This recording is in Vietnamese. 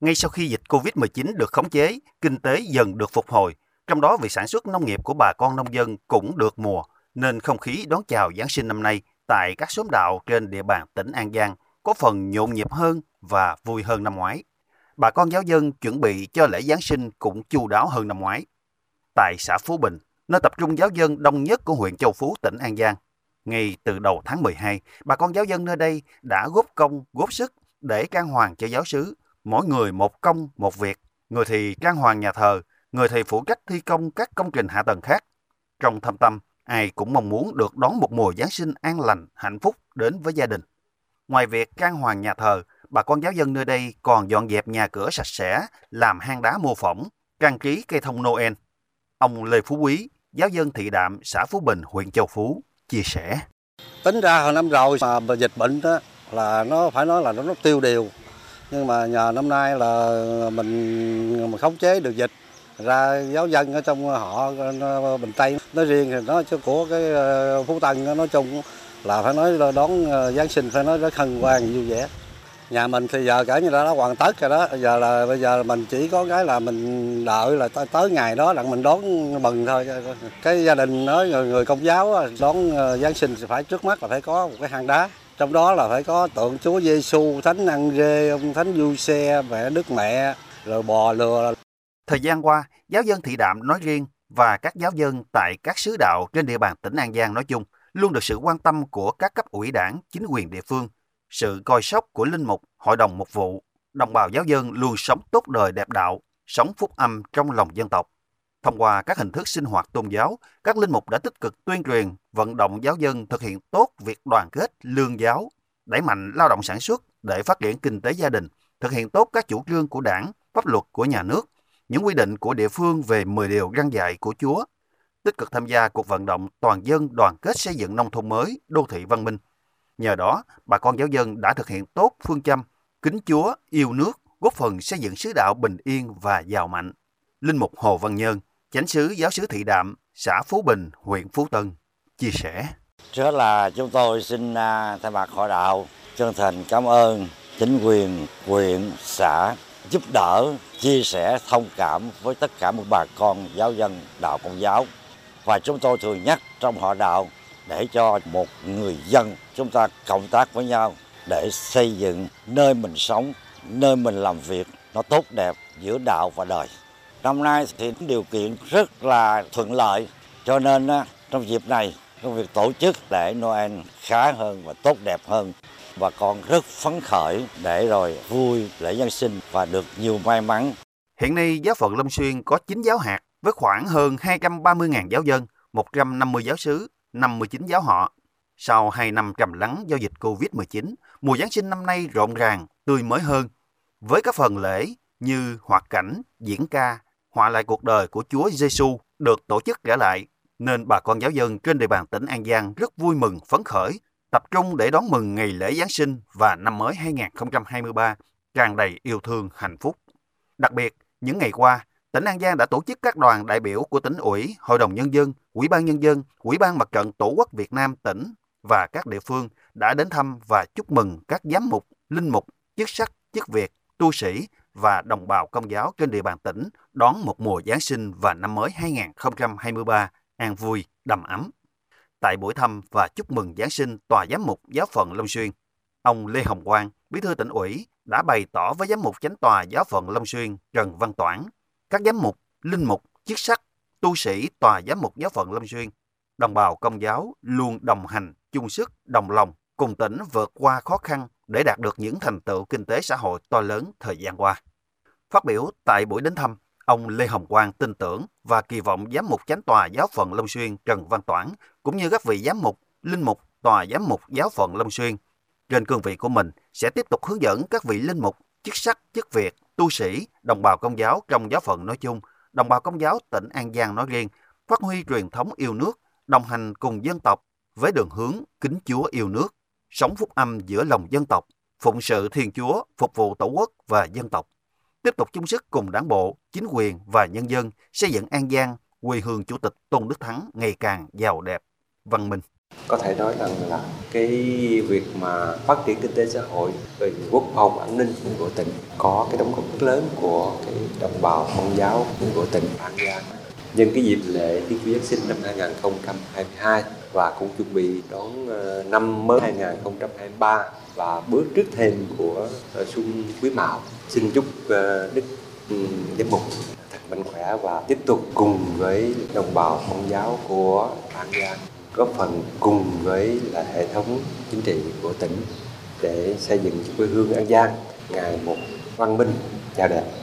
Ngay sau khi dịch COVID-19 được khống chế, kinh tế dần được phục hồi, trong đó việc sản xuất nông nghiệp của bà con nông dân cũng được mùa, nên không khí đón chào Giáng sinh năm nay tại các xóm đạo trên địa bàn tỉnh An Giang có phần nhộn nhịp hơn và vui hơn năm ngoái. Bà con giáo dân chuẩn bị cho lễ Giáng sinh cũng chu đáo hơn năm ngoái. Tại xã Phú Bình, nơi tập trung giáo dân đông nhất của huyện Châu Phú, tỉnh An Giang, ngay từ đầu tháng 12, bà con giáo dân nơi đây đã góp công, góp sức để trang hoàng cho giáo sứ, mỗi người một công, một việc. Người thì trang hoàng nhà thờ, người thì phụ trách thi công các công trình hạ tầng khác. Trong thâm tâm, ai cũng mong muốn được đón một mùa Giáng sinh an lành, hạnh phúc đến với gia đình. Ngoài việc trang hoàng nhà thờ, bà con giáo dân nơi đây còn dọn dẹp nhà cửa sạch sẽ, làm hang đá mô phỏng, trang trí cây thông Noel. Ông Lê Phú Quý, giáo dân thị đạm xã Phú Bình, huyện Châu Phú, chia sẻ. Tính ra hồi năm rồi mà dịch bệnh đó là nó phải nói là nó, nó tiêu điều. Nhưng mà nhờ năm nay là mình, mình khống chế được dịch. Ra giáo dân ở trong họ Bình Tây nói riêng thì nó của cái ờ, Phú Tân nói chung là phải nói là đón ờ, Giáng sinh phải nói rất hân hoan vui vẻ. Nhà mình thì giờ cả như đã đã hoàn tất rồi đó. Giờ là bây giờ mình chỉ có cái là mình đợi là tới ngày đó là mình đón mừng thôi. Cái gia đình nói người, người công giáo đón ờ, giáng sinh thì phải trước mắt là phải có một cái hang đá trong đó là phải có tượng Chúa Giêsu, Thánh Ăn Rê, ông Thánh Du Xe, mẹ Đức Mẹ, rồi bò lừa. Thời gian qua, giáo dân thị đạm nói riêng và các giáo dân tại các xứ đạo trên địa bàn tỉnh An Giang nói chung luôn được sự quan tâm của các cấp ủy đảng, chính quyền địa phương sự coi sóc của linh mục, hội đồng mục vụ, đồng bào giáo dân luôn sống tốt đời đẹp đạo, sống phúc âm trong lòng dân tộc. Thông qua các hình thức sinh hoạt tôn giáo, các linh mục đã tích cực tuyên truyền, vận động giáo dân thực hiện tốt việc đoàn kết, lương giáo, đẩy mạnh lao động sản xuất để phát triển kinh tế gia đình, thực hiện tốt các chủ trương của đảng, pháp luật của nhà nước, những quy định của địa phương về 10 điều răn dạy của Chúa, tích cực tham gia cuộc vận động toàn dân đoàn kết xây dựng nông thôn mới, đô thị văn minh – Nhờ đó, bà con giáo dân đã thực hiện tốt phương châm kính Chúa, yêu nước, góp phần xây dựng sứ đạo bình yên và giàu mạnh. Linh mục Hồ Văn Nhân, chánh sứ giáo sứ Thị Đạm, xã Phú Bình, huyện Phú Tân, chia sẻ. Trước là chúng tôi xin à, thay mặt hội đạo chân thành cảm ơn chính quyền, huyện, xã giúp đỡ, chia sẻ, thông cảm với tất cả một bà con giáo dân đạo công giáo. Và chúng tôi thường nhắc trong họ đạo để cho một người dân chúng ta cộng tác với nhau để xây dựng nơi mình sống, nơi mình làm việc nó tốt đẹp giữa đạo và đời. Năm nay thì điều kiện rất là thuận lợi cho nên trong dịp này trong việc tổ chức lễ Noel khá hơn và tốt đẹp hơn và con rất phấn khởi để rồi vui lễ Giáng sinh và được nhiều may mắn. Hiện nay giáo phận Long Xuyên có 9 giáo hạt với khoảng hơn 230.000 giáo dân, 150 giáo sứ 59 giáo họ. Sau 2 năm trầm lắng do dịch Covid-19, mùa Giáng sinh năm nay rộn ràng, tươi mới hơn. Với các phần lễ như hoạt cảnh, diễn ca, họa lại cuộc đời của Chúa Giêsu được tổ chức trở lại, nên bà con giáo dân trên địa bàn tỉnh An Giang rất vui mừng, phấn khởi, tập trung để đón mừng ngày lễ Giáng sinh và năm mới 2023 tràn đầy yêu thương, hạnh phúc. Đặc biệt, những ngày qua, tỉnh An Giang đã tổ chức các đoàn đại biểu của tỉnh ủy, hội đồng nhân dân, ủy ban nhân dân, ủy ban mặt trận tổ quốc Việt Nam tỉnh và các địa phương đã đến thăm và chúc mừng các giám mục, linh mục, chức sắc, chức việc, tu sĩ và đồng bào công giáo trên địa bàn tỉnh đón một mùa Giáng sinh và năm mới 2023 an vui, đầm ấm. Tại buổi thăm và chúc mừng Giáng sinh Tòa Giám mục Giáo phận Long Xuyên, ông Lê Hồng Quang, Bí thư tỉnh ủy, đã bày tỏ với Giám mục Chánh Tòa Giáo phận Long Xuyên Trần Văn Toản các giám mục, linh mục, chức sắc, tu sĩ tòa giám mục giáo phận Long Xuyên, đồng bào công giáo luôn đồng hành, chung sức, đồng lòng, cùng tỉnh vượt qua khó khăn để đạt được những thành tựu kinh tế xã hội to lớn thời gian qua. Phát biểu tại buổi đến thăm, ông Lê Hồng Quang tin tưởng và kỳ vọng giám mục chánh tòa giáo phận Long Xuyên Trần Văn Toản cũng như các vị giám mục, linh mục, tòa giám mục giáo phận Long Xuyên trên cương vị của mình sẽ tiếp tục hướng dẫn các vị linh mục, chức sắc, chức việc tu sĩ, đồng bào công giáo trong giáo phận nói chung, đồng bào công giáo tỉnh An Giang nói riêng, phát huy truyền thống yêu nước, đồng hành cùng dân tộc với đường hướng kính Chúa yêu nước, sống phúc âm giữa lòng dân tộc, phụng sự Thiên Chúa, phục vụ Tổ quốc và dân tộc. Tiếp tục chung sức cùng đảng bộ, chính quyền và nhân dân xây dựng An Giang, quê hương Chủ tịch Tôn Đức Thắng ngày càng giàu đẹp, văn minh. có thể nói rằng là cái việc mà phát triển kinh tế xã hội về quốc phòng an ninh của tỉnh có cái đóng góp rất lớn của cái đồng bào công giáo của tỉnh An Giang nhân cái dịp lễ Đức Chúa Giáng sinh năm 2022 và cũng chuẩn bị đón ờ, năm mới 2023 và bước trước thêm của ờ, xuân quý mão. Xin chúc ờ, đức ừ, giám mục thật mạnh khỏe và tiếp tục cùng với đồng bào công giáo của An Giang, góp phần cùng với là hệ thống chính trị của tỉnh để xây dựng quê hương An Giang ngày một văn minh chào đẹp.